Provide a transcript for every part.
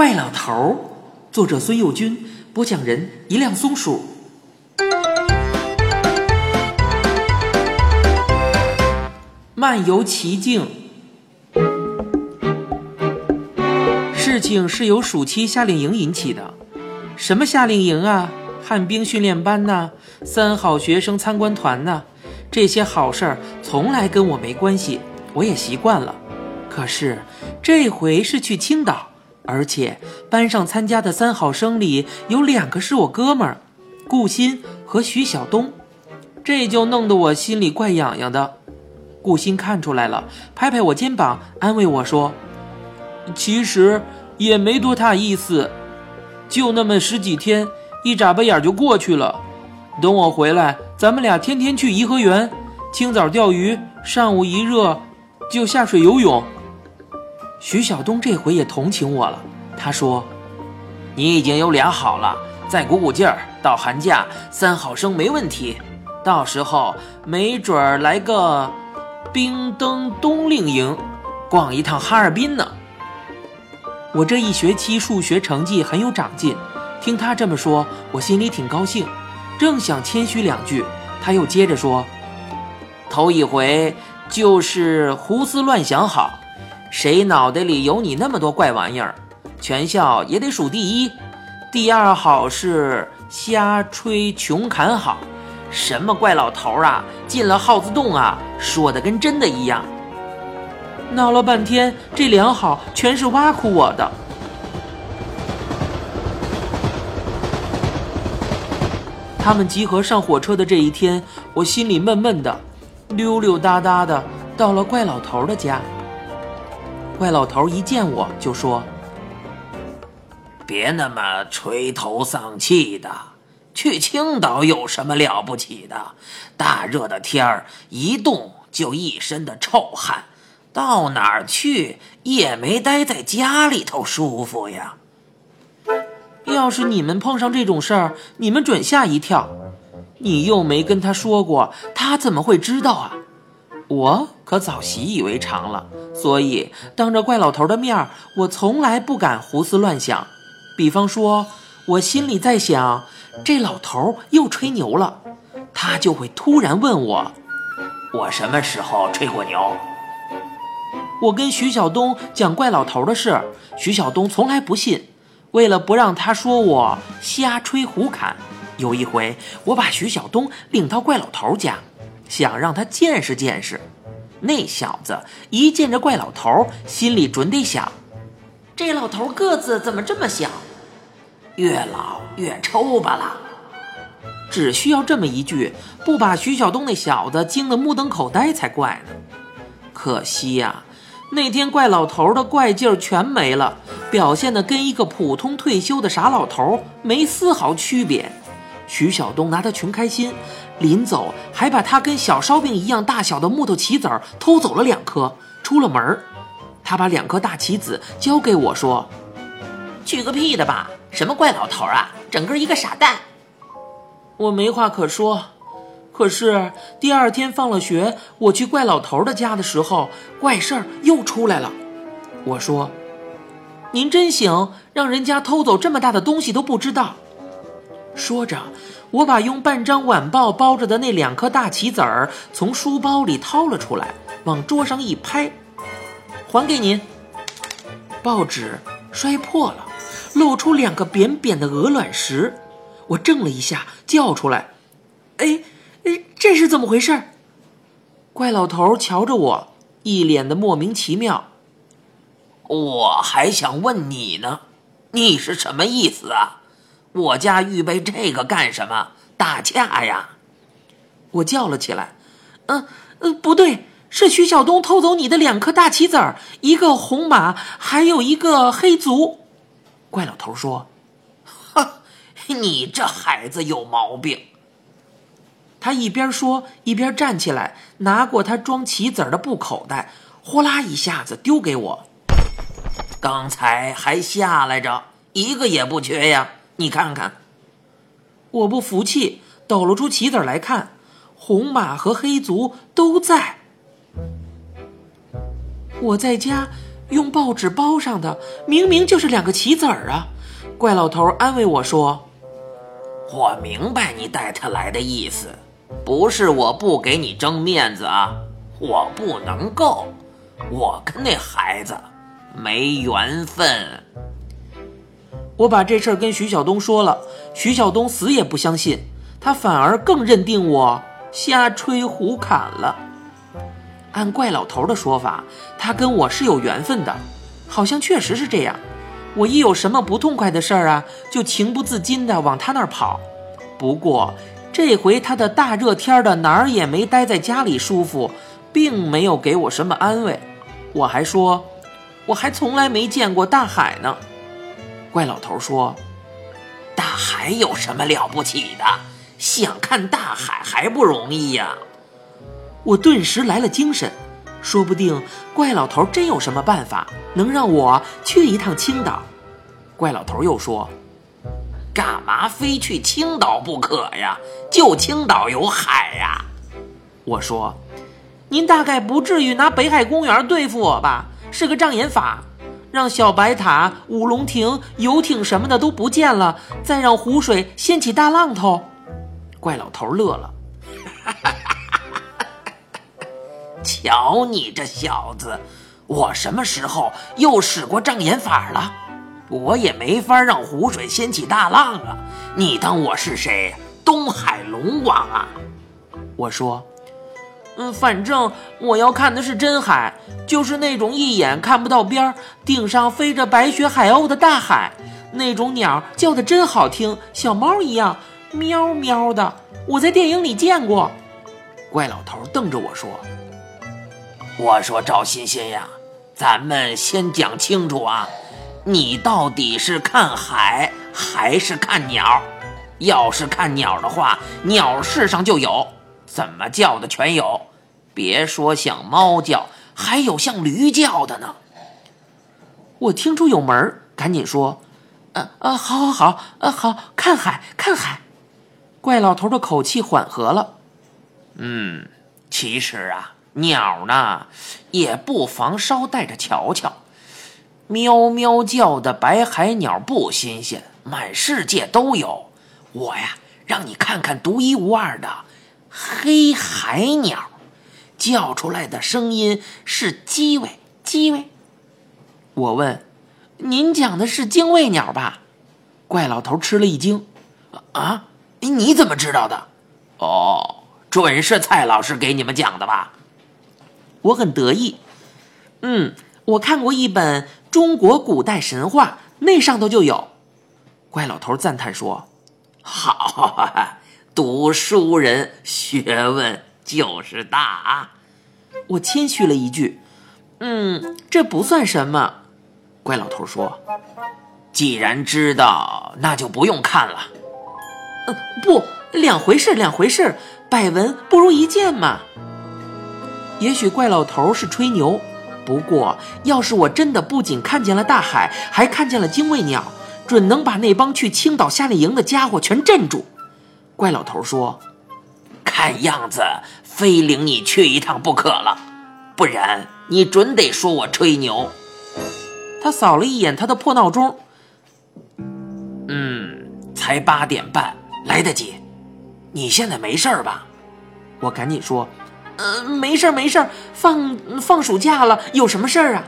怪老头儿，作者孙幼军，播讲人一辆松鼠。漫游奇境。事情是由暑期夏令营引起的。什么夏令营啊？旱冰训练班呐、三好学生参观团呐、这些好事儿从来跟我没关系，我也习惯了。可是这回是去青岛，而且班上参加的三好生里有两个是我哥们儿，顾鑫和徐晓东，这就弄得我心里怪痒痒的。顾鑫看出来了，拍拍我肩膀，安慰我说：“其实也没多大意思，就那么十几天，一眨巴眼就过去了。等我回来，咱们俩天天去颐和园，清早钓鱼，上午一热就下水游泳。”徐晓东这回也同情我了，他说：“你已经有俩好了，再鼓鼓劲儿，到寒假三好生没问题。到时候没准儿来个冰灯冬令营，逛一趟哈尔滨呢。”我这一学期数学成绩很有长进，听他这么说，我心里挺高兴，正想谦虚两句，他又接着说：“头一回就是胡思乱想好。”谁脑袋里有你那么多怪玩意儿？全校也得数第一。第二好是瞎吹穷侃好，什么怪老头啊，进了耗子洞啊，说的跟真的一样。闹了半天，这两好全是挖苦我的。他们集合上火车的这一天，我心里闷闷的，溜溜达达的到了怪老头的家。怪老头一见我就说：“别那么垂头丧气的，去青岛有什么了不起的？大热的天儿，一动就一身的臭汗，到哪儿去也没待在家里头舒服呀。要是你们碰上这种事儿，你们准吓一跳。你又没跟他说过，他怎么会知道啊？”我可早习以为常了，所以当着怪老头的面，我从来不敢胡思乱想。比方说，我心里在想，这老头又吹牛了，他就会突然问我：“我什么时候吹过牛？”我跟徐晓东讲怪老头的事，徐晓东从来不信。为了不让他说我瞎吹胡侃，有一回我把徐晓东领到怪老头家。想让他见识见识，那小子一见着怪老头，心里准得想：这老头个子怎么这么小？越老越抽巴了。只需要这么一句，不把徐晓东那小子惊得目瞪口呆才怪呢。可惜呀，那天怪老头的怪劲儿全没了，表现得跟一个普通退休的傻老头没丝毫区别。徐晓东拿他穷开心，临走还把他跟小烧饼一样大小的木头棋子儿偷走了两颗。出了门他把两颗大棋子交给我说：“去个屁的吧！什么怪老头啊，整个一个傻蛋！”我没话可说。可是第二天放了学，我去怪老头的家的时候，怪事儿又出来了。我说：“您真行，让人家偷走这么大的东西都不知道。”说着，我把用半张晚报包着的那两颗大棋子儿从书包里掏了出来，往桌上一拍，还给您。报纸摔破了，露出两个扁扁的鹅卵石。我怔了一下，叫出来：“哎，哎，这是怎么回事？”怪老头瞧着我，一脸的莫名其妙。我还想问你呢，你是什么意思啊？我家预备这个干什么？打架呀！我叫了起来。嗯嗯，不对，是徐晓东偷走你的两颗大棋子儿，一个红马，还有一个黑卒。怪老头说：“ 哈，你这孩子有毛病。”他一边说一边站起来，拿过他装棋子儿的布口袋，呼啦一下子丢给我。刚才还下来着，一个也不缺呀。你看看，我不服气，抖露出棋子来看，红马和黑卒都在。我在家用报纸包上的，明明就是两个棋子儿啊！怪老头安慰我说：“我明白你带他来的意思，不是我不给你争面子啊，我不能够，我跟那孩子没缘分。”我把这事儿跟徐晓东说了，徐晓东死也不相信，他反而更认定我瞎吹胡侃了。按怪老头的说法，他跟我是有缘分的，好像确实是这样。我一有什么不痛快的事儿啊，就情不自禁地往他那儿跑。不过这回他的大热天的哪儿也没待在家里舒服，并没有给我什么安慰。我还说，我还从来没见过大海呢。怪老头说：“大海有什么了不起的？想看大海还不容易呀！”我顿时来了精神，说不定怪老头真有什么办法能让我去一趟青岛。怪老头又说：“干嘛非去青岛不可呀？就青岛有海呀！”我说：“您大概不至于拿北海公园对付我吧？是个障眼法。”让小白塔、五龙亭、游艇什么的都不见了，再让湖水掀起大浪头。怪老头乐了，哈哈哈瞧你这小子，我什么时候又使过障眼法了？我也没法让湖水掀起大浪啊！你当我是谁？东海龙王啊？我说。嗯，反正我要看的是真海，就是那种一眼看不到边儿，顶上飞着白雪海鸥的大海，那种鸟叫的真好听，小猫一样，喵喵的。我在电影里见过。怪老头瞪着我说：“我说赵欣欣呀，咱们先讲清楚啊，你到底是看海还是看鸟？要是看鸟的话，鸟市上就有，怎么叫的全有。”别说像猫叫，还有像驴叫的呢。我听出有门赶紧说：“呃呃，好，好，好，呃，好看海，看海。”怪老头的口气缓和了。嗯，其实啊，鸟呢，也不妨捎带着瞧瞧。喵喵叫的白海鸟不新鲜，满世界都有。我呀，让你看看独一无二的黑海鸟。叫出来的声音是鸡尾，鸡尾。我问：“您讲的是精卫鸟吧？”怪老头吃了一惊：“啊，你怎么知道的？哦，准是蔡老师给你们讲的吧？”我很得意：“嗯，我看过一本中国古代神话，那上头就有。”怪老头赞叹说：“好，读书人学问。”就是大啊！我谦虚了一句：“嗯，这不算什么。”怪老头说：“既然知道，那就不用看了。”嗯，不，两回事，两回事。百闻不如一见嘛。也许怪老头是吹牛，不过要是我真的不仅看见了大海，还看见了精卫鸟，准能把那帮去青岛夏令营的家伙全镇住。怪老头说。看样子非领你去一趟不可了，不然你准得说我吹牛。他扫了一眼他的破闹钟，嗯，才八点半，来得及。你现在没事吧？我赶紧说，呃，没事，没事，放放暑假了，有什么事啊？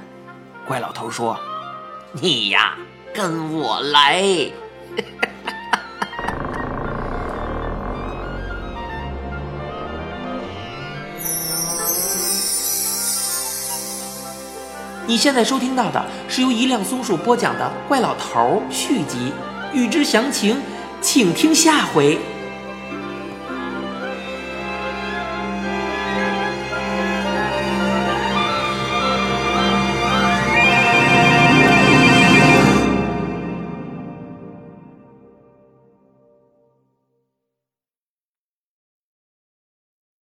怪老头说，你呀，跟我来。你现在收听到的是由一辆松鼠播讲的《怪老头》续集，欲知详情，请听下回。